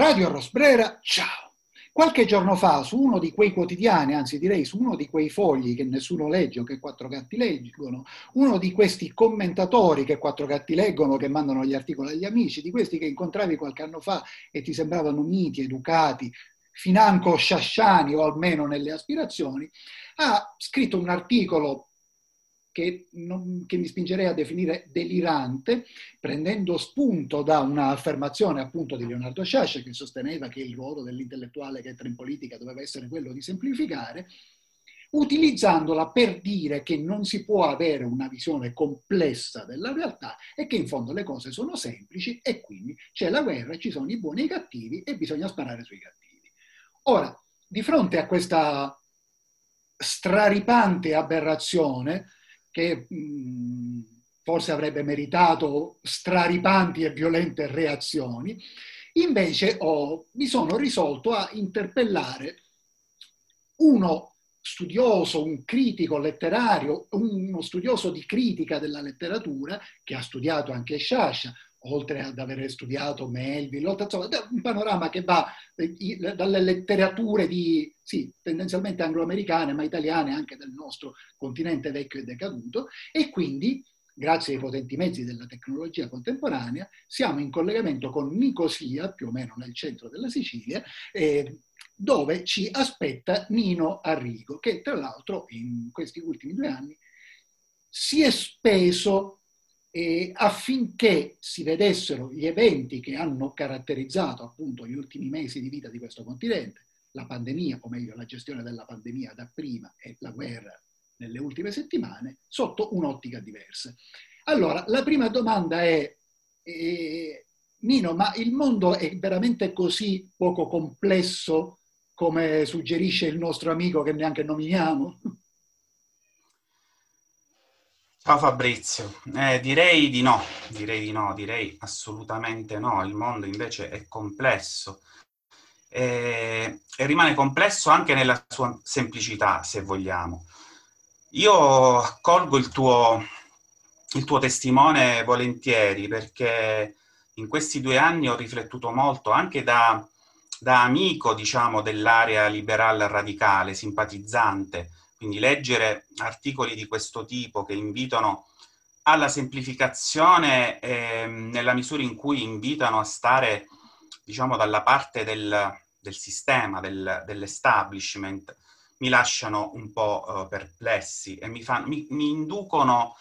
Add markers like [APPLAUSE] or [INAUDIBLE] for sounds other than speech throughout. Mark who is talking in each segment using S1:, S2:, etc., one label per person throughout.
S1: Radio Rosbrera, ciao! Qualche giorno fa su uno di quei quotidiani, anzi direi su uno di quei fogli che nessuno legge o che quattro gatti leggono, uno di questi commentatori che quattro gatti leggono, che mandano gli articoli agli amici, di questi che incontravi qualche anno fa e ti sembravano miti, educati, financo sciasciani o almeno nelle aspirazioni, ha scritto un articolo che, non, che, mi spingerei a definire delirante, prendendo spunto da un'affermazione appunto di Leonardo Sciascia che sosteneva che il ruolo dell'intellettuale che entra in politica doveva essere quello di semplificare, utilizzandola per dire che non si può avere una visione complessa della realtà e che in fondo le cose sono semplici e quindi c'è la guerra, ci sono i buoni e i cattivi e bisogna sparare sui cattivi. Ora, di fronte a questa straripante aberrazione, che mh, forse avrebbe meritato straripanti e violente reazioni, invece ho, mi sono risolto a interpellare uno studioso, un critico letterario, uno studioso di critica della letteratura, che ha studiato anche Sciascia, oltre ad aver studiato Melville, insomma, un panorama che va eh, dalle letterature di, sì, tendenzialmente angloamericane, ma italiane anche del nostro continente vecchio e decaduto, e quindi, grazie ai potenti mezzi della tecnologia contemporanea, siamo in collegamento con Nicosia, più o meno nel centro della Sicilia, eh, dove ci aspetta Nino Arrigo, che tra l'altro in questi ultimi due anni si è speso eh, affinché si vedessero gli eventi che hanno caratterizzato appunto gli ultimi mesi di vita di questo continente, la pandemia, o meglio la gestione della pandemia dapprima e la guerra nelle ultime settimane, sotto un'ottica diversa. Allora, la prima domanda è, eh, Nino, ma il mondo è veramente così poco complesso come suggerisce il nostro amico che neanche nominiamo?
S2: Ciao Fabrizio, eh, direi di no, direi di no, direi assolutamente no, il mondo invece è complesso. E, e rimane complesso anche nella sua semplicità, se vogliamo. Io accolgo il tuo, il tuo testimone volentieri perché in questi due anni ho riflettuto molto anche da, da amico, diciamo, dell'area liberale radicale, simpatizzante, quindi leggere articoli di questo tipo che invitano alla semplificazione eh, nella misura in cui invitano a stare, diciamo, dalla parte del, del sistema, del, dell'establishment, mi lasciano un po' uh, perplessi e mi, fa, mi, mi inducono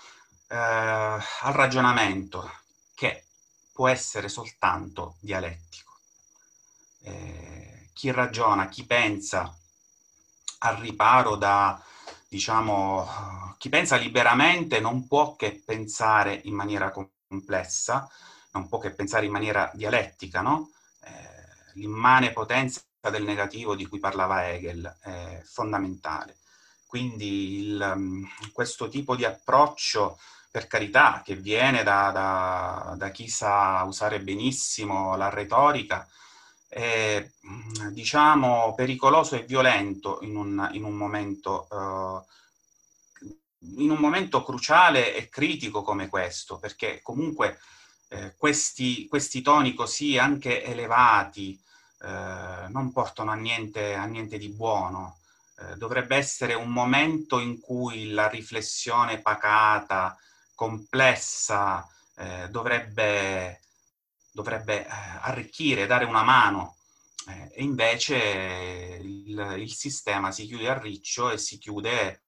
S2: uh, al ragionamento che può essere soltanto dialettico. Eh, chi ragiona, chi pensa al riparo da, diciamo, chi pensa liberamente non può che pensare in maniera complessa, non può che pensare in maniera dialettica, no? Eh, l'immane potenza del negativo di cui parlava Hegel è fondamentale. Quindi il, mm, questo tipo di approccio, per carità, che viene da, da, da chi sa usare benissimo la retorica, mm, diciamo, pericoloso e violento in un, in un momento... Uh, in un momento cruciale e critico come questo, perché comunque eh, questi, questi, toni così anche elevati eh, non portano a niente, a niente di buono. Eh, dovrebbe essere un momento in cui la riflessione pacata, complessa, eh, dovrebbe dovrebbe eh, arricchire, dare una mano, eh, e invece il, il, sistema si chiude a riccio e si chiude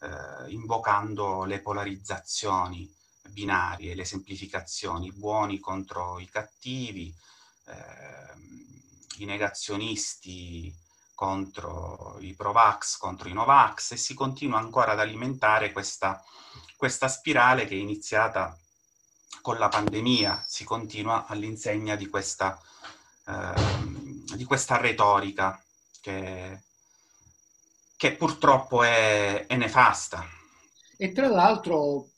S2: eh, invocando le polarizzazioni binarie, le semplificazioni, i buoni contro i cattivi, i negazionisti contro i Provax, contro i Novax e si continua ancora ad alimentare questa, questa spirale che è iniziata con la pandemia si continua all'insegna di questa, eh, di questa retorica che, che purtroppo è, è, nefasta.
S1: E tra l'altro,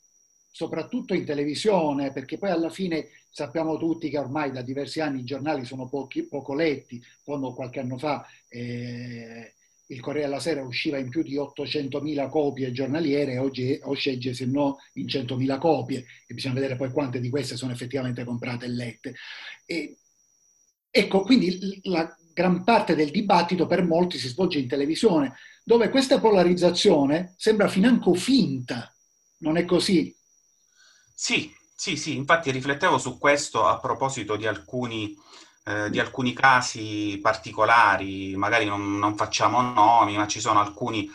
S1: soprattutto in televisione, perché poi alla fine sappiamo tutti che ormai da diversi anni i giornali sono pochi, poco letti, quando qualche anno fa eh, il Corriere della Sera usciva in più di 800.000 copie giornaliere, oggi sceglie se no in 100.000 copie e bisogna vedere poi quante di queste sono effettivamente comprate e lette. E ecco, quindi la gran parte del dibattito per molti si svolge in televisione, dove questa polarizzazione sembra financo finta, non è così?
S2: Sì, sì, sì, infatti riflettevo su questo a proposito di alcuni, eh, di alcuni casi particolari, magari non, non facciamo nomi, ma ci sono alcuni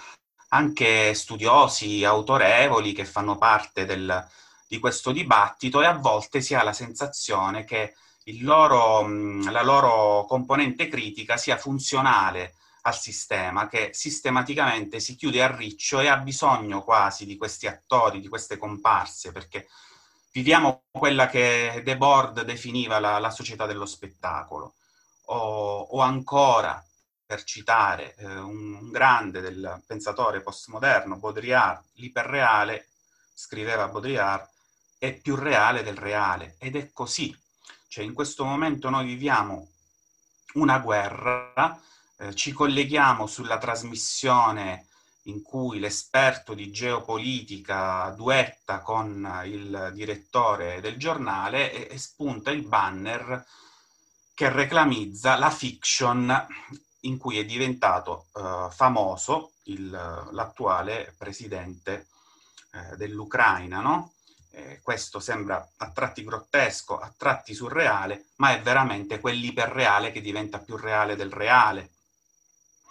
S2: anche studiosi autorevoli che fanno parte del, di questo dibattito e a volte si ha la sensazione che loro, la loro componente critica sia funzionale al sistema, che sistematicamente si chiude a riccio e ha bisogno quasi di questi attori, di queste comparse, perché viviamo quella che De Board definiva la, la società dello spettacolo, o, o ancora, per citare eh, un, un, grande del pensatore postmoderno, Baudrillard, l'iperreale, scriveva Baudrillard, è più reale del reale, ed è così. Cioè in questo momento noi viviamo una guerra, eh, ci colleghiamo sulla trasmissione in cui l'esperto di geopolitica duetta con il direttore del giornale e, e spunta il banner che reclamizza la fiction in cui è diventato uh, famoso il, l'attuale presidente uh, dell'Ucraina, no? eh, questo sembra a tratti grottesco, a tratti surreale, ma è veramente quell'iperreale che diventa più reale del reale,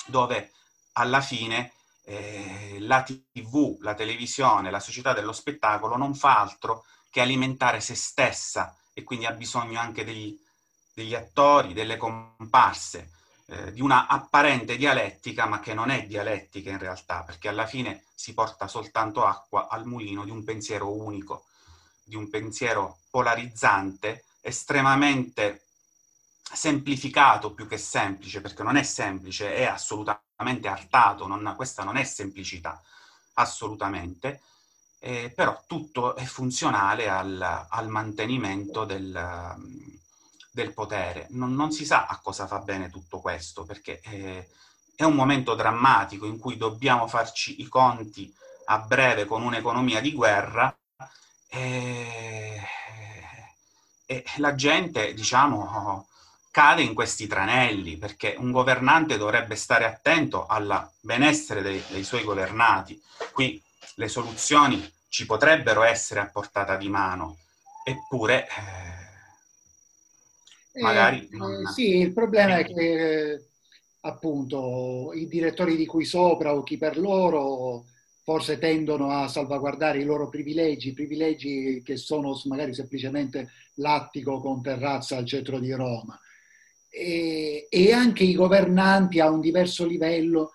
S2: dove alla fine eh, la TV, la televisione, la società dello spettacolo non fa altro che alimentare se stessa e quindi ha bisogno anche degli, degli attori, delle comparse, eh, di una apparente dialettica, ma che non è dialettica in realtà, perché alla fine si porta soltanto acqua al mulino di un pensiero unico, di un pensiero polarizzante, estremamente semplificato più che semplice, perché non è semplice, è assolutamente artato, non, questa non è semplicità, assolutamente, eh, però tutto è funzionale al, al mantenimento del, del potere. Non, non, si sa a cosa fa bene tutto questo, perché eh, è un momento drammatico in cui dobbiamo farci i conti a breve con un'economia di guerra e, e la gente, diciamo, cade in questi tranelli perché un governante dovrebbe stare attento al benessere dei, dei suoi governati. Qui le soluzioni ci potrebbero essere a portata di mano, eppure eh, magari...
S1: Eh, non... Sì, il problema è che appunto i direttori di cui sopra o chi per loro forse tendono a salvaguardare i loro privilegi, privilegi che sono magari semplicemente l'attico con terrazza al centro di Roma. E, e anche i governanti a un diverso livello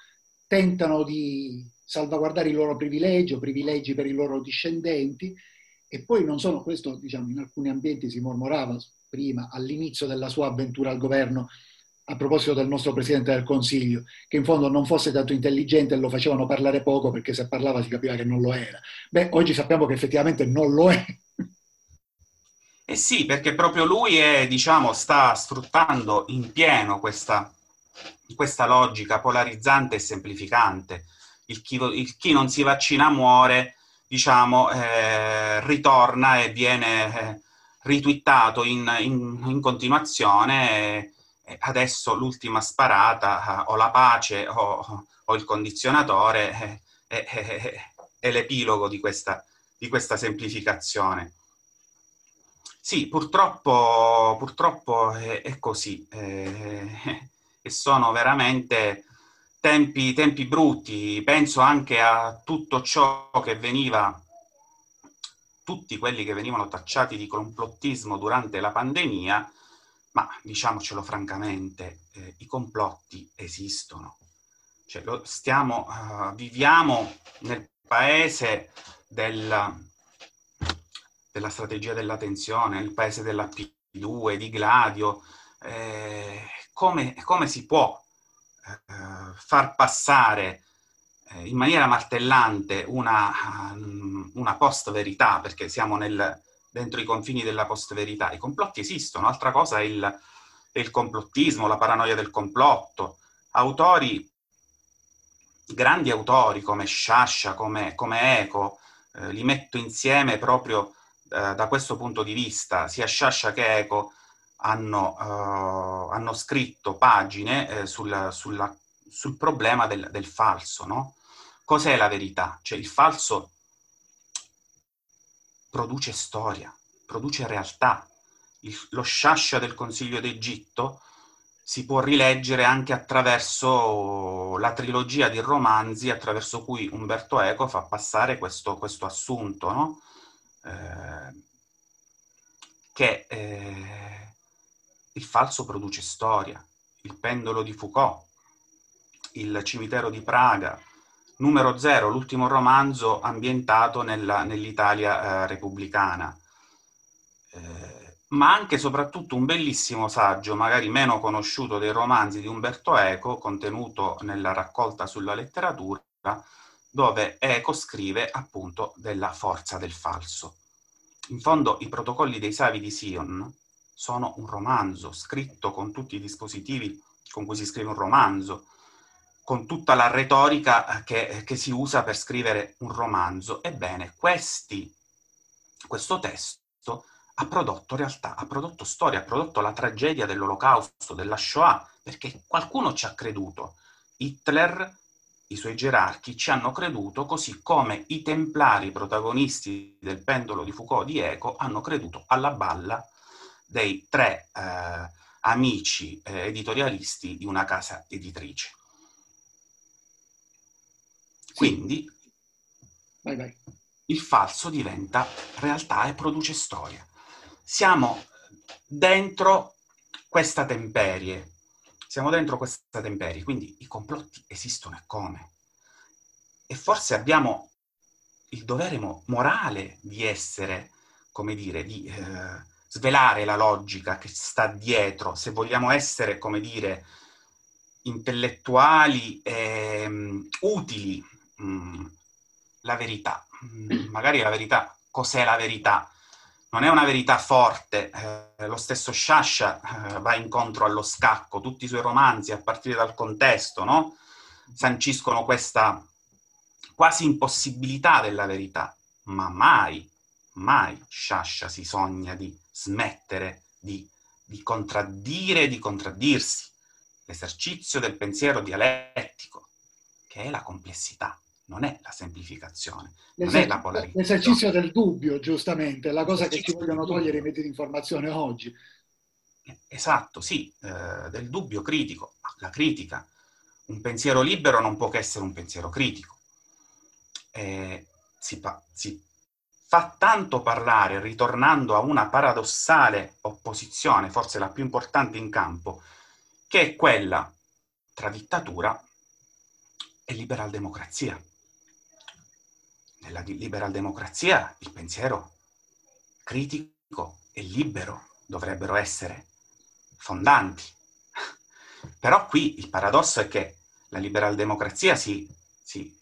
S1: tentano di salvaguardare i loro privilegi o privilegi per i loro discendenti e poi non sono, questo diciamo in alcuni ambienti si mormorava prima all'inizio della sua avventura al governo, a proposito del nostro Presidente del Consiglio, che in fondo non fosse tanto intelligente e lo facevano parlare poco perché se parlava si capiva che non lo era. Beh, oggi sappiamo che effettivamente non lo è.
S2: Eh sì, perché proprio lui è, diciamo, sta sfruttando in pieno questa, questa logica polarizzante e semplificante. Il chi, il chi, non si vaccina muore, diciamo, eh, ritorna e viene eh, ritwittato in, in, in continuazione. Eh, adesso l'ultima sparata, o la pace o, o il condizionatore, è, è, è l'epilogo di questa, di questa, semplificazione. Sì, purtroppo, purtroppo è, è, così, eh, [LAUGHS] e sono veramente tempi, tempi brutti. Penso anche a tutto ciò che veniva tutti quelli che venivano tacciati di complottismo durante la pandemia, ma diciamocelo francamente, eh, i complotti esistono. Cioè, stiamo, uh, viviamo nel paese del, della strategia della tensione, nel paese della P2, di Gladio. Eh, come, come, si può eh, far passare eh, in maniera martellante una, una post-verità, perché siamo nel, dentro i confini della post-verità. I complotti esistono, altra cosa è il, il complottismo, la paranoia del complotto. Autori, grandi autori come Sciascia, come, come Eco, eh, li metto insieme proprio eh, da questo punto di vista, sia Sciascia che Eco hanno, uh, hanno scritto pagine eh, sul, sulla, sul, problema del, del falso, no? Cos'è la verità? Cioè il falso produce storia, produce realtà. Il, lo Shasha del Consiglio d'Egitto si può rileggere anche attraverso la trilogia di romanzi attraverso cui Umberto Eco fa passare questo, questo assunto, no? Eh, che eh, il falso produce storia, il pendolo di Foucault, il cimitero di Praga, numero zero, l'ultimo romanzo ambientato nella, nell'Italia eh, repubblicana. Eh, ma anche e soprattutto un bellissimo saggio, magari meno conosciuto dei romanzi di Umberto Eco, contenuto nella raccolta sulla letteratura, dove Eco scrive appunto della forza del falso. In fondo i protocolli dei Savi di Sion sono un romanzo scritto con tutti i dispositivi con cui si scrive un romanzo, con tutta la retorica che, che si usa per scrivere un romanzo. Ebbene, questi, questo testo ha prodotto realtà, ha prodotto storia, ha prodotto la tragedia dell'olocausto, della Shoah, perché qualcuno ci ha creduto. Hitler, i suoi gerarchi, ci hanno creduto così come i templari protagonisti del pendolo di Foucault di Eco hanno creduto alla balla dei tre eh, amici eh, editorialisti di una casa editrice. Quindi vai, vai. il falso diventa realtà e produce storia siamo dentro questa temperie. Siamo dentro questa temperie, quindi i complotti esistono e come? E forse abbiamo il dovere mo- morale di essere, come dire, di eh, svelare la logica che sta dietro, se vogliamo essere, come dire, intellettuali e um, utili, um, la verità. Mm, magari la verità, cos'è la verità? Non è una verità forte. Eh, lo stesso Sciascia eh, va incontro allo scacco, tutti i suoi romanzi, a partire dal contesto, no? sanciscono questa quasi impossibilità della verità, ma mai, mai Sciascia si sogna di smettere di, di contraddire e di contraddirsi. L'esercizio del pensiero dialettico, che è la complessità non è la semplificazione, non è la polarizzazione.
S1: L'esercizio del dubbio, giustamente, è la cosa che ci vogliono togliere i mezzi di informazione oggi.
S2: Esatto, sì, eh, del dubbio critico, la critica. Un pensiero libero non può che essere un pensiero critico. Eh, si, pa- si fa tanto parlare, ritornando a una paradossale opposizione, forse la più importante in campo, che è quella tra dittatura e liberal democrazia nella liberal democrazia il pensiero critico e libero dovrebbero essere fondanti. Però qui il paradosso è che la liberal democrazia si, si,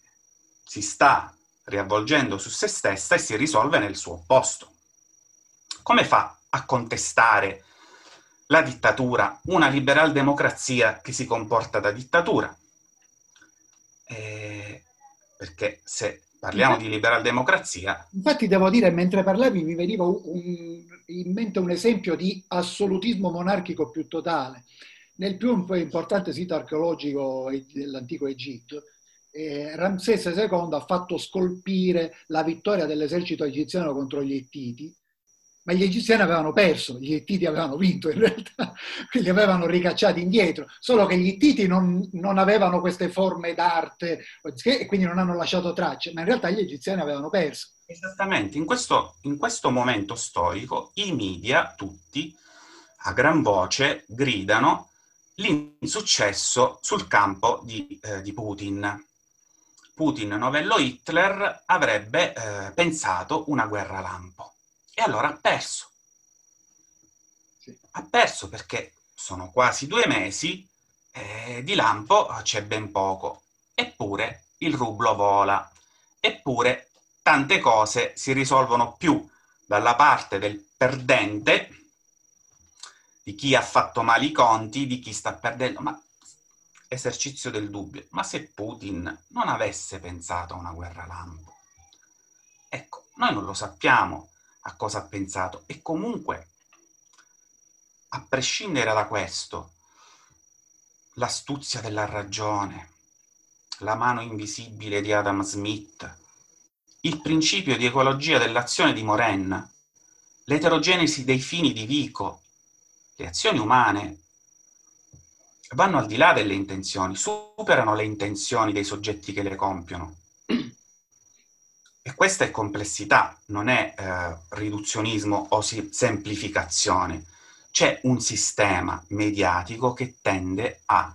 S2: si sta riavvolgendo su se stessa e si risolve nel suo opposto. Come fa a contestare la dittatura una liberal democrazia che si comporta da dittatura? Eh, perché se parliamo di liberal democrazia.
S1: Infatti devo dire, mentre parlavi mi veniva un, in mente un esempio di assolutismo monarchico più totale. Nel più importante sito archeologico dell'antico Egitto, eh, Ramsese II ha fatto scolpire la vittoria dell'esercito egiziano contro gli Ettiti ma gli egiziani avevano perso, gli Ittiti avevano vinto in realtà, [LAUGHS] li avevano ricacciati indietro, solo che gli Ittiti non, non, avevano queste forme d'arte e quindi non hanno lasciato tracce, ma in realtà gli egiziani avevano perso.
S2: Esattamente, in questo, in questo momento storico i media tutti a gran voce gridano l'insuccesso sul campo di, eh, di Putin. Putin, novello Hitler, avrebbe eh, pensato una guerra lampo e allora ha perso. Ha perso perché sono quasi due mesi e di lampo c'è ben poco. Eppure il rublo vola. Eppure tante cose si risolvono più dalla parte del perdente, di chi ha fatto male i conti, di chi sta perdendo. Ma esercizio del dubbio. Ma se Putin non avesse pensato a una guerra lampo? Ecco, noi non lo sappiamo a cosa ha pensato. E comunque a prescindere da questo, l'astuzia della ragione, la mano invisibile di Adam Smith, il principio di ecologia dell'azione di Moren, l'eterogenesi dei fini di Vico, le azioni umane vanno al di là delle intenzioni, superano le intenzioni dei soggetti che le compiono. E questa è complessità, non è eh, riduzionismo o si- semplificazione. C'è un sistema mediatico che tende a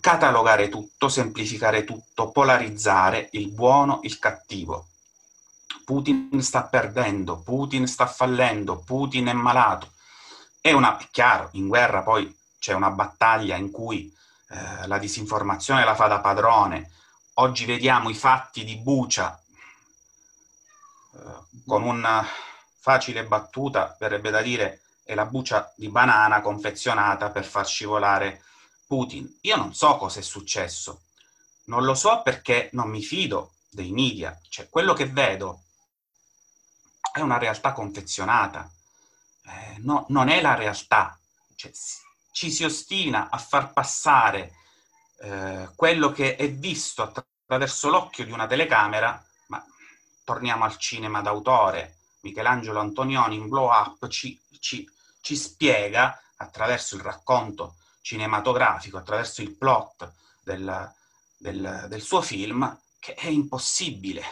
S2: catalogare tutto, semplificare tutto, polarizzare il buono, il cattivo. Putin sta perdendo, Putin sta fallendo, Putin è malato. È, una, è chiaro, in guerra poi c'è una battaglia in cui eh, la disinformazione la fa da padrone. Oggi vediamo i fatti di Bucia con una facile battuta, verrebbe da dire, è la buccia di banana confezionata per far scivolare Putin. Io non so cosa è successo, non lo so perché non mi fido dei media, cioè quello che vedo è una realtà confezionata, eh, no, non è la realtà, cioè, ci si ostina a far passare eh, quello che è visto attraverso l'occhio di una telecamera, torniamo al cinema d'autore, Michelangelo Antonioni in Blow Up ci, ci, ci spiega attraverso il racconto cinematografico, attraverso il plot del, del, del suo film, che è impossibile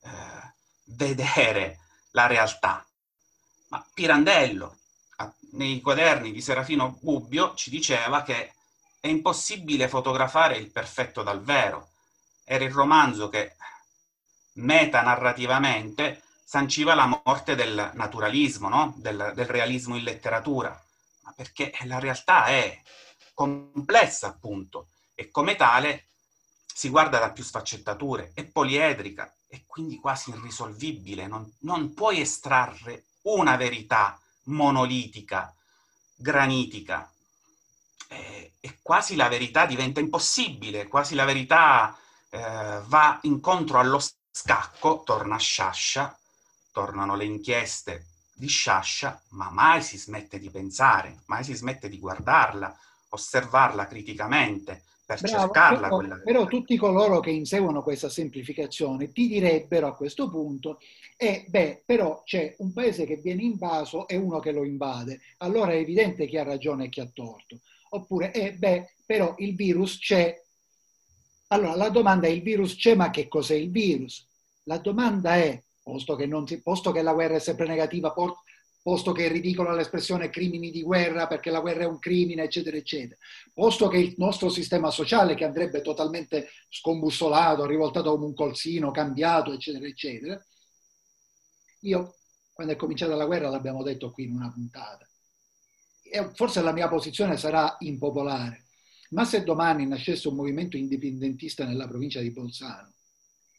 S2: eh, vedere la realtà. Ma Pirandello, nei quaderni di Serafino Gubbio, ci diceva che è impossibile fotografare il perfetto dal vero. Era il romanzo che metanarrativamente sanciva la morte del naturalismo, no? del, del realismo in letteratura, perché la realtà è complessa appunto e come tale si guarda da più sfaccettature, è poliedrica e quindi quasi irrisolvibile, non, non puoi estrarre una verità monolitica, granitica, e, e, quasi la verità diventa impossibile, quasi la verità eh, va incontro allo scacco, torna Sciascia, tornano le inchieste di Sciascia, ma mai si smette di pensare, mai si smette di guardarla, osservarla criticamente, per Bravo, cercarla.
S1: Però,
S2: quella...
S1: però tutti coloro che inseguono questa semplificazione ti direbbero a questo punto, eh, beh, però c'è un paese che viene invaso e uno che lo invade, allora è evidente chi ha ragione e chi ha torto. Oppure, eh, beh, però il virus c'è. Allora la domanda è il virus c'è, ma che cos'è il virus? La domanda è, posto che, si, posto che la guerra è sempre negativa, posto che è ridicola l'espressione crimini di guerra perché la guerra è un crimine, eccetera, eccetera, posto che il nostro sistema sociale che andrebbe totalmente scombussolato, rivoltato come un colzino, cambiato, eccetera, eccetera, io quando è cominciata la guerra l'abbiamo detto qui in una puntata, e forse la mia posizione sarà impopolare, ma se domani nascesse un movimento indipendentista nella provincia di Bolzano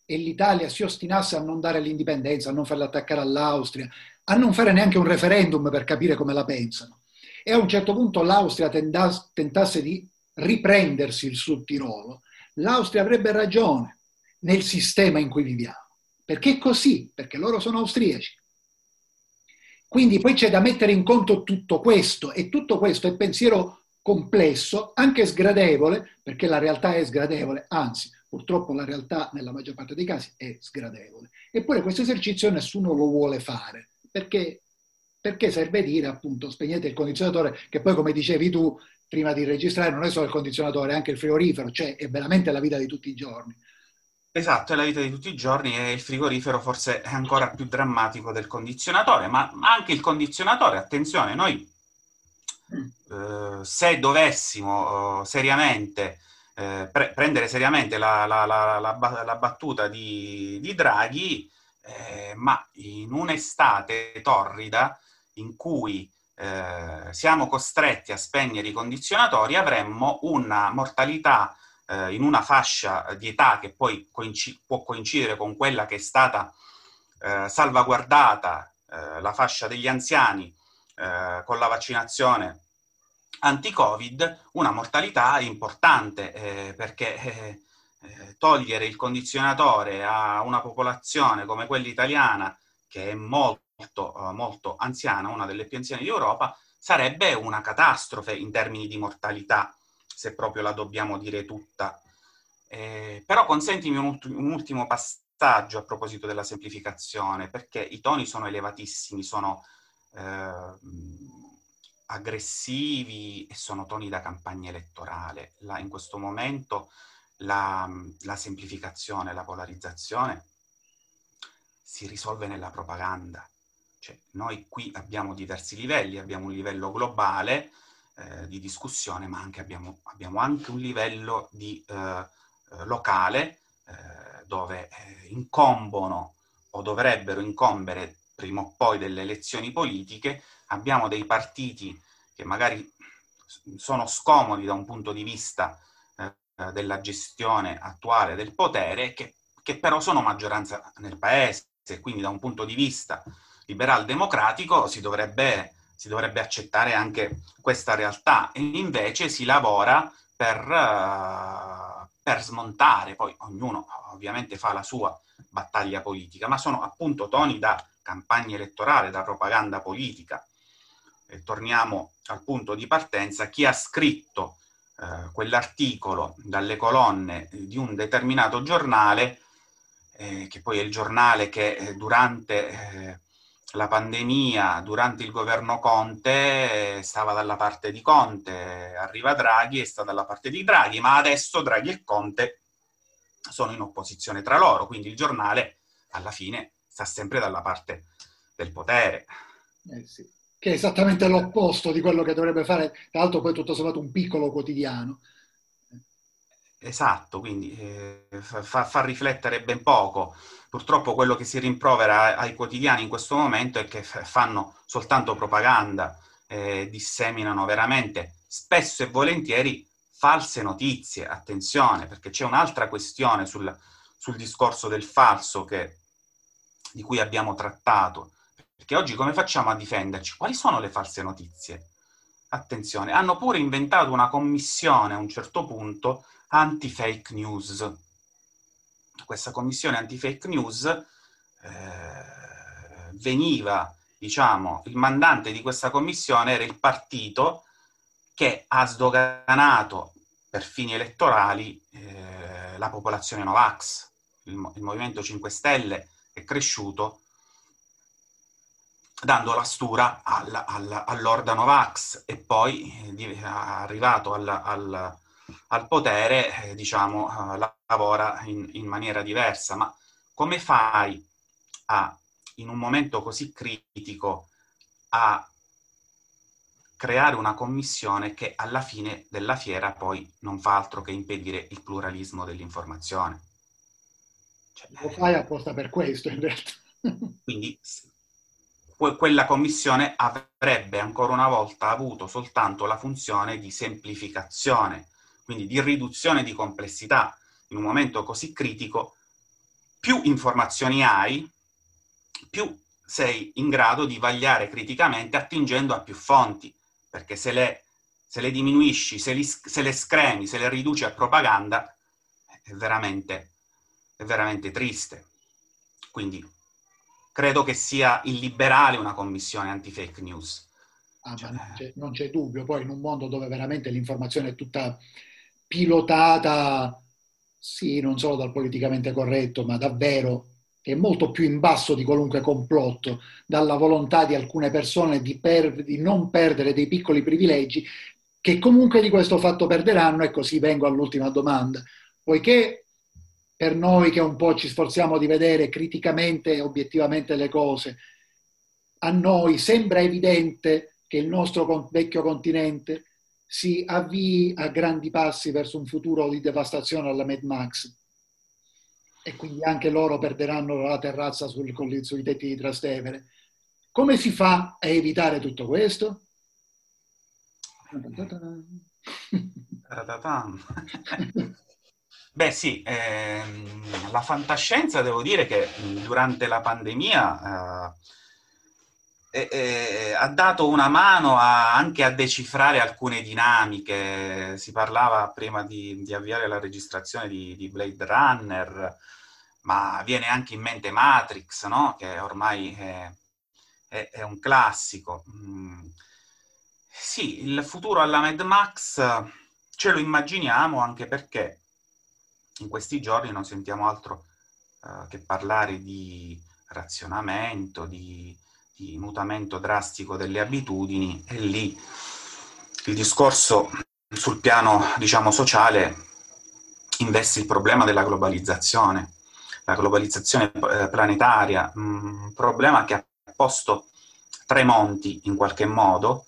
S1: e l'Italia si ostinasse a non dare l'indipendenza, a non farla attaccare all'Austria, a non fare neanche un referendum per capire come la pensano. E a un certo punto l'Austria tentasse di riprendersi il Sud Tirolo, l'Austria avrebbe ragione nel sistema in cui viviamo. Perché è così, perché loro sono austriaci. Quindi poi c'è da mettere in conto tutto questo e tutto questo è pensiero complesso, anche sgradevole, perché la realtà è sgradevole, anzi, purtroppo la realtà nella maggior parte dei casi è sgradevole. Eppure questo esercizio nessuno lo vuole fare perché, perché serve dire appunto spegnete il condizionatore, che poi come dicevi tu prima di registrare non è solo il condizionatore, è anche il frigorifero, cioè è veramente la vita di tutti i giorni.
S2: Esatto, è la vita di tutti i giorni e il frigorifero forse è ancora più drammatico del condizionatore, ma anche il condizionatore, attenzione, noi mm. eh, se dovessimo eh, seriamente eh, pre- prendere seriamente la, la, la, la, battuta di, di Draghi, eh, ma in un'estate torrida in cui eh, siamo costretti a spegnere i condizionatori, avremmo una mortalità eh, in una fascia di età che poi coinc- può coincidere con quella che è stata eh, salvaguardata, eh, la fascia degli anziani con la vaccinazione anti-Covid, una mortalità importante perché eh, togliere il condizionatore a una popolazione come quella italiana, che è molto, eh, molto anziana, una delle più anziane d'Europa, sarebbe una catastrofe in termini di mortalità, se proprio la dobbiamo dire tutta. Eh, però consentimi un, ult- un, ultimo passaggio a proposito della semplificazione, perché i toni sono elevatissimi, sono eh, aggressivi e sono toni da campagna elettorale. La, in questo momento la, la semplificazione, la polarizzazione si risolve nella propaganda cioè, noi qui abbiamo diversi livelli, abbiamo un livello globale eh, di discussione, ma anche abbiamo, abbiamo, anche un livello di, eh, locale eh, dove eh, incombono o dovrebbero incombere prima o poi delle elezioni politiche, abbiamo dei partiti che magari sono scomodi da un punto di vista eh, della gestione attuale del potere, che, che però sono maggioranza nel paese, quindi da un punto di vista liberal democratico si dovrebbe, si dovrebbe accettare anche questa realtà. E invece si lavora per, uh, per smontare, poi ognuno ovviamente fa la sua battaglia politica, ma sono appunto toni da campagna elettorale, da propaganda politica. E torniamo al punto di partenza, chi ha scritto eh, quell'articolo dalle colonne di un determinato giornale, eh, che poi è il giornale che eh, durante eh, la pandemia durante il governo Conte stava dalla parte di Conte, arriva Draghi e sta dalla parte di Draghi, ma adesso Draghi e Conte sono in opposizione tra loro, quindi il giornale alla fine sta sempre dalla parte del potere.
S1: Eh sì. Che è esattamente l'opposto di quello che dovrebbe fare, tra l'altro poi tutto sommato un piccolo quotidiano.
S2: Esatto, quindi eh, fa, fa, riflettere ben poco. Purtroppo quello che si rimprovera ai quotidiani in questo momento è che fanno soltanto propaganda, eh, disseminano veramente spesso e volentieri false notizie. Attenzione, perché c'è un'altra questione sul, sul discorso del falso che, di cui abbiamo trattato. Perché oggi come facciamo a difenderci? Quali sono le false notizie? Attenzione, hanno pure inventato una commissione a un certo punto anti-fake news. Questa commissione anti-fake news eh, veniva, diciamo, il mandante di questa commissione era il partito che ha sdoganato per fini elettorali eh, la popolazione Novax. Il, il Movimento 5 Stelle è cresciuto dando la stura alla, alla, all'Orda Novax e poi è arrivato alla, al, al potere, eh, diciamo, eh, lavora in, in, maniera diversa. Ma come fai a, in un momento così critico, a creare una commissione che alla fine della fiera poi non fa altro che impedire il pluralismo dell'informazione?
S1: Cioè, Lo fai apposta per questo, in realtà. [LAUGHS]
S2: quindi quella commissione avrebbe ancora una volta avuto soltanto la funzione di semplificazione quindi di riduzione di complessità in un momento così critico, più informazioni hai, più sei in grado di vagliare criticamente attingendo a più fonti, perché se le, se le diminuisci, se, li, se, le scremi, se le riduci a propaganda, è veramente, è veramente triste. Quindi credo che sia illiberale una commissione anti-fake news.
S1: Ah, cioè, non, c'è, non, c'è, dubbio, poi in un mondo dove veramente l'informazione è tutta pilotata, sì, non solo dal politicamente corretto, ma davvero è molto più in basso di qualunque complotto, dalla volontà di alcune persone di, per, di non perdere dei piccoli privilegi, che comunque di questo fatto perderanno, e così vengo all'ultima domanda. Poiché per noi che un po' ci sforziamo di vedere criticamente e obiettivamente le cose, a noi sembra evidente che il nostro vecchio continente si avvii a grandi passi verso un futuro di devastazione alla Mad Max e quindi anche loro perderanno la terrazza sul, sui tetti di Trastevere. Come si fa a evitare tutto questo? [LAUGHS]
S2: Beh sì, ehm, la fantascienza devo dire che durante la pandemia eh, eh, eh, ha dato una mano a, anche a decifrare alcune dinamiche. Si parlava prima di, di avviare la registrazione di, di, Blade Runner, ma viene anche in mente Matrix, no? che ormai è, è, è un classico. Mm. Sì, il futuro alla Mad Max ce lo immaginiamo anche perché in questi giorni non sentiamo altro uh, che parlare di razionamento, di, di mutamento drastico delle abitudini e lì il discorso sul piano, diciamo, sociale investe il problema della globalizzazione, la globalizzazione eh, planetaria, un problema che ha posto Tremonti in qualche modo,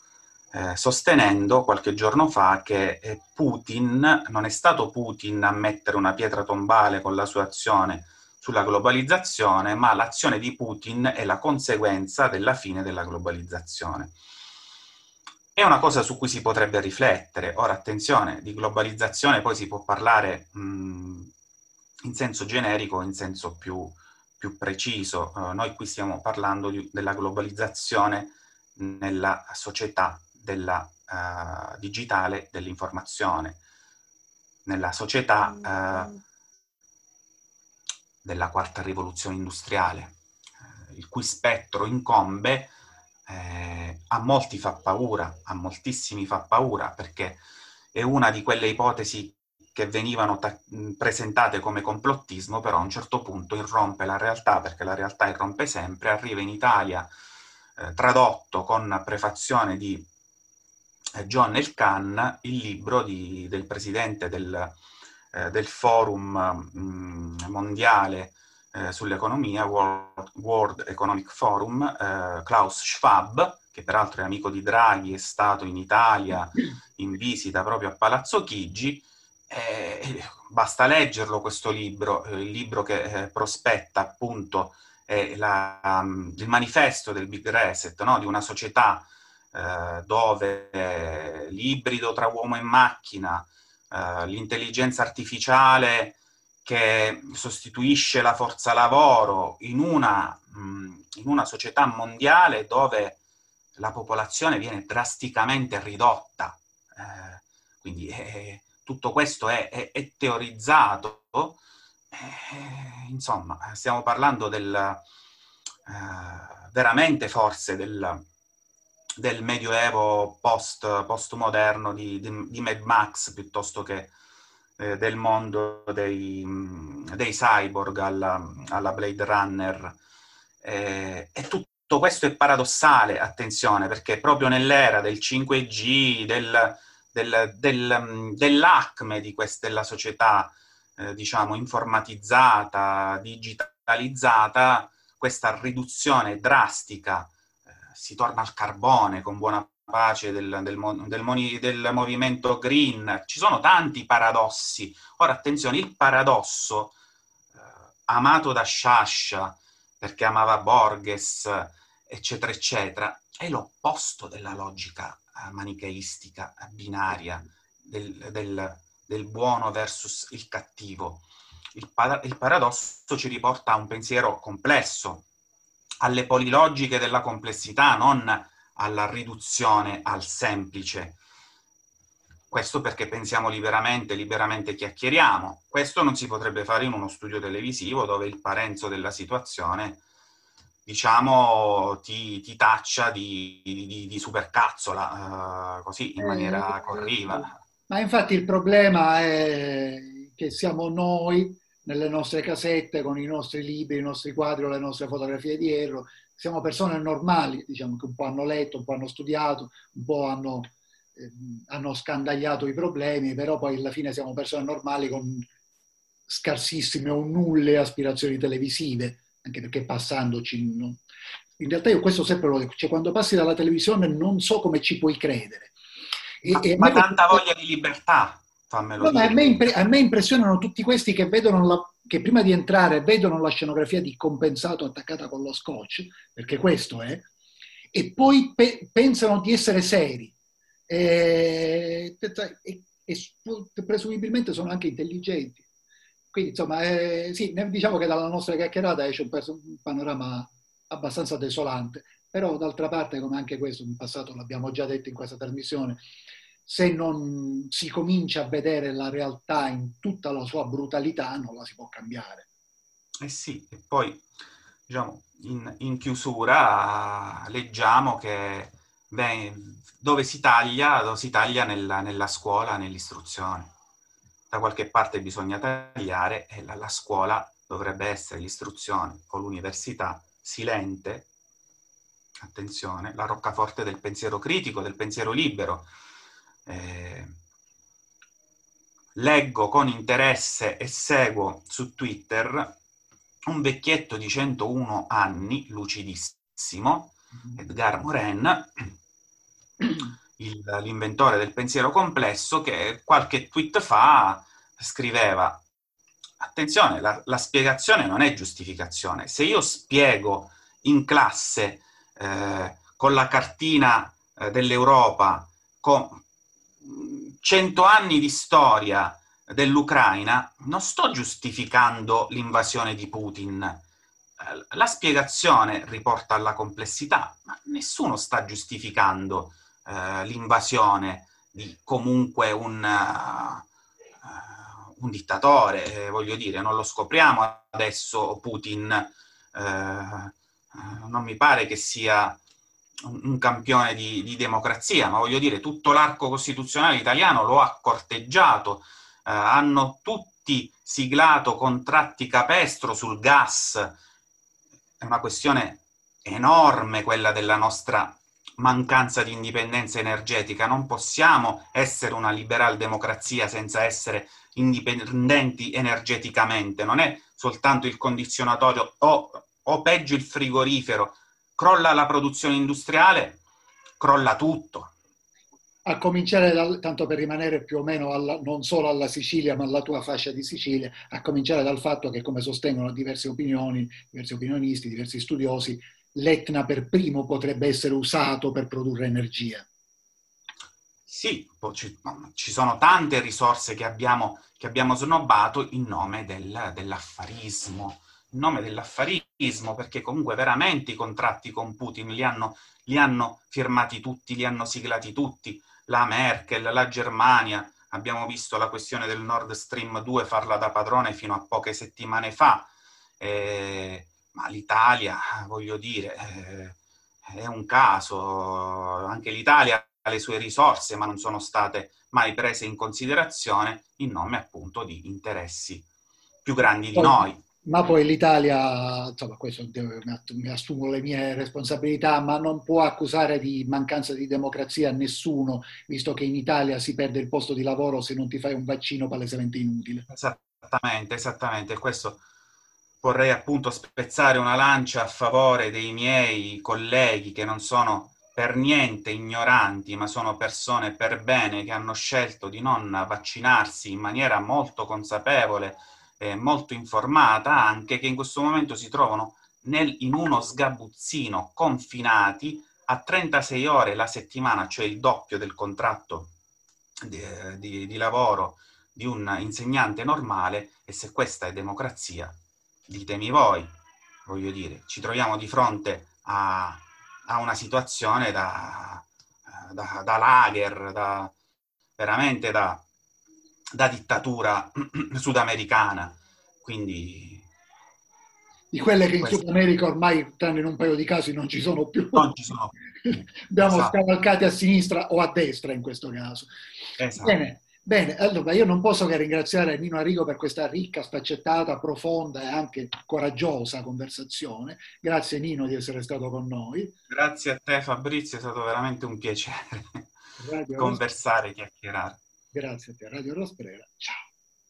S2: eh, sostenendo qualche giorno fa che eh, Putin non è stato Putin a mettere una pietra tombale con la sua azione sulla globalizzazione, ma l'azione di Putin è la conseguenza della fine della globalizzazione. È una cosa su cui si potrebbe riflettere. Ora, attenzione, di globalizzazione poi si può parlare mh, in senso generico in senso più, più preciso. Uh, noi qui stiamo parlando di, della globalizzazione nella società della, uh, digitale dell'informazione, nella società uh, della quarta rivoluzione industriale, il cui spettro incombe eh, a molti fa paura, a moltissimi fa paura, perché è una di quelle ipotesi che venivano ta- presentate come complottismo, però a un certo punto irrompe la realtà, perché la realtà irrompe sempre, arriva in Italia eh, tradotto con prefazione di eh, John Elkan il libro di, del presidente del, eh, del forum mh, mm, mondiale eh, sull'economia, World, World, Economic Forum, eh, Klaus Schwab, che peraltro è amico di Draghi, è stato in Italia in visita proprio a Palazzo Chigi. Basta leggerlo questo libro, eh, il libro che eh, prospetta appunto la, um, il manifesto del Big Reset, no? di una società eh, dove l'ibrido tra uomo e macchina, l'intelligenza artificiale che sostituisce la forza lavoro in una, in una società mondiale dove la popolazione viene drasticamente ridotta. Eh, quindi eh, tutto questo è, è, è teorizzato. Eh, insomma, stiamo parlando del, eh, veramente forse del, del medioevo post, postmoderno di, di, di Mad Max piuttosto che eh, del mondo dei, dei cyborg alla, alla, Blade Runner. Eh, e tutto questo è paradossale, attenzione, perché proprio nell'era del 5G, del, del, del, dell'acme di quest, della società, eh, diciamo, informatizzata, digitalizzata, questa riduzione drastica, si torna al carbone con buona pace del, del, del, del, movimento green. Ci sono tanti paradossi. Ora, attenzione, il paradosso eh, amato da Sciascia, perché amava Borges, eccetera, eccetera, è l'opposto della logica eh, manicheistica, binaria, del, buono versus il cattivo. Il, il paradosso ci riporta a un pensiero complesso, alle polilogiche della complessità, non alla riduzione al semplice. Questo perché pensiamo liberamente, liberamente chiacchieriamo. Questo non si potrebbe fare in uno studio televisivo dove il parenzo della situazione, diciamo, ti, ti taccia di, di, di supercazzola, uh, così in maniera eh, corriva.
S1: Ma infatti il problema è che siamo noi nelle nostre casette con i nostri libri, i nostri quadri o le nostre fotografie dietro siamo persone normali, diciamo che un po' hanno letto, un po' hanno studiato, un po' hanno, eh, hanno scandagliato i problemi, però poi alla fine siamo persone normali con scarsissime o nulle aspirazioni televisive, anche perché passandoci... No? In realtà io questo sempre lo dico, cioè quando passi dalla televisione non so come ci puoi credere.
S2: E, ma, e ma tanta voglia di libertà, fammelo
S1: no. A me, a me impressionano tutti questi che vedono la che prima di entrare vedono la scenografia di compensato attaccata con lo scotch, perché questo è, e poi pe- pensano di essere seri. E, e, e, presumibilmente sono anche intelligenti. Quindi, insomma, eh, sì, diciamo che dalla nostra chiacchierata esce un, un panorama abbastanza desolante, però d'altra parte, come anche questo in passato l'abbiamo già detto in questa trasmissione, se non si comincia a vedere la realtà in tutta la sua brutalità, non la si può cambiare.
S2: Eh sì, e poi diciamo, in, in chiusura leggiamo che beh, dove si taglia? Dove si taglia nella, nella, scuola, nell'istruzione. Da qualche parte bisogna tagliare e la, la scuola dovrebbe essere l'istruzione o l'università silente, attenzione, la roccaforte del pensiero critico, del pensiero libero. Eh, leggo con interesse e seguo su Twitter un vecchietto di 101 anni, lucidissimo, mm-hmm. Edgar Morin, il, l'inventore del pensiero complesso, che qualche tweet fa scriveva attenzione, la, la, spiegazione non è giustificazione. Se io spiego in classe eh, con la cartina eh, dell'Europa, con cento anni di storia dell'Ucraina, non sto giustificando l'invasione di Putin. Eh, la spiegazione riporta alla complessità, ma nessuno sta giustificando eh, l'invasione di comunque un, uh, un dittatore, eh, voglio dire, non lo scopriamo adesso Putin, eh, non mi pare che sia un campione di, di, democrazia, ma voglio dire, tutto l'arco costituzionale italiano lo ha corteggiato, eh, hanno tutti siglato contratti capestro sul gas. È una questione enorme quella della nostra mancanza di indipendenza energetica. Non possiamo essere una liberal democrazia senza essere indipendenti energeticamente. Non è soltanto il condizionatorio o, o peggio il frigorifero crolla la produzione industriale, crolla tutto.
S1: A cominciare, dal, tanto per rimanere più o meno alla, non solo alla Sicilia, ma alla tua fascia di Sicilia, a cominciare dal fatto che, come sostengono diverse opinioni, diversi opinionisti, diversi studiosi, l'Etna per primo potrebbe essere usato per produrre energia.
S2: Sì, ci, sono tante risorse che abbiamo, che abbiamo snobbato in nome del, dell'affarismo in nome dell'affarismo, perché comunque veramente i contratti con Putin li hanno, li hanno firmati tutti, li hanno siglati tutti, la Merkel, la Germania, abbiamo visto la questione del Nord Stream 2 farla da padrone fino a poche settimane fa, eh, ma l'Italia, voglio dire, eh, è un caso, anche l'Italia ha le sue risorse, ma non sono state mai prese in considerazione in nome appunto di interessi più grandi di noi
S1: ma poi l'Italia, insomma, questo mi assumo le mie responsabilità, ma non può accusare di mancanza di democrazia nessuno, visto che in Italia si perde il posto di lavoro se non ti fai un vaccino palesemente inutile.
S2: Esattamente, esattamente. Questo vorrei appunto spezzare una lancia a favore dei miei colleghi che non sono per niente ignoranti, ma sono persone per bene che hanno scelto di non vaccinarsi in maniera molto consapevole eh, molto informata anche che in questo momento si trovano nel, in uno sgabuzzino confinati a 36 ore la settimana, cioè il doppio del contratto di, di, di lavoro di un insegnante normale e se questa è democrazia, ditemi voi, voglio dire, ci troviamo di fronte a, a una situazione da, da, da lager, da, veramente da, da dittatura [CLEARS THROAT] sudamericana. Quindi...
S1: Di quelle che in Sud America ormai, tranne in un paio di casi, non ci sono più.
S2: Non ci sono. [LAUGHS]
S1: Abbiamo esatto. scavalcati a sinistra o a destra in questo caso. Esatto. Bene, bene, allora io non posso che ringraziare Nino Arrigo per questa ricca, spaccettata, profonda e anche coraggiosa conversazione. Grazie Nino di essere stato con noi.
S2: Grazie a te Fabrizio, è stato veramente un piacere Radio conversare, chiacchierare.
S1: Grazie a te, Radio Rosprera. Ciao.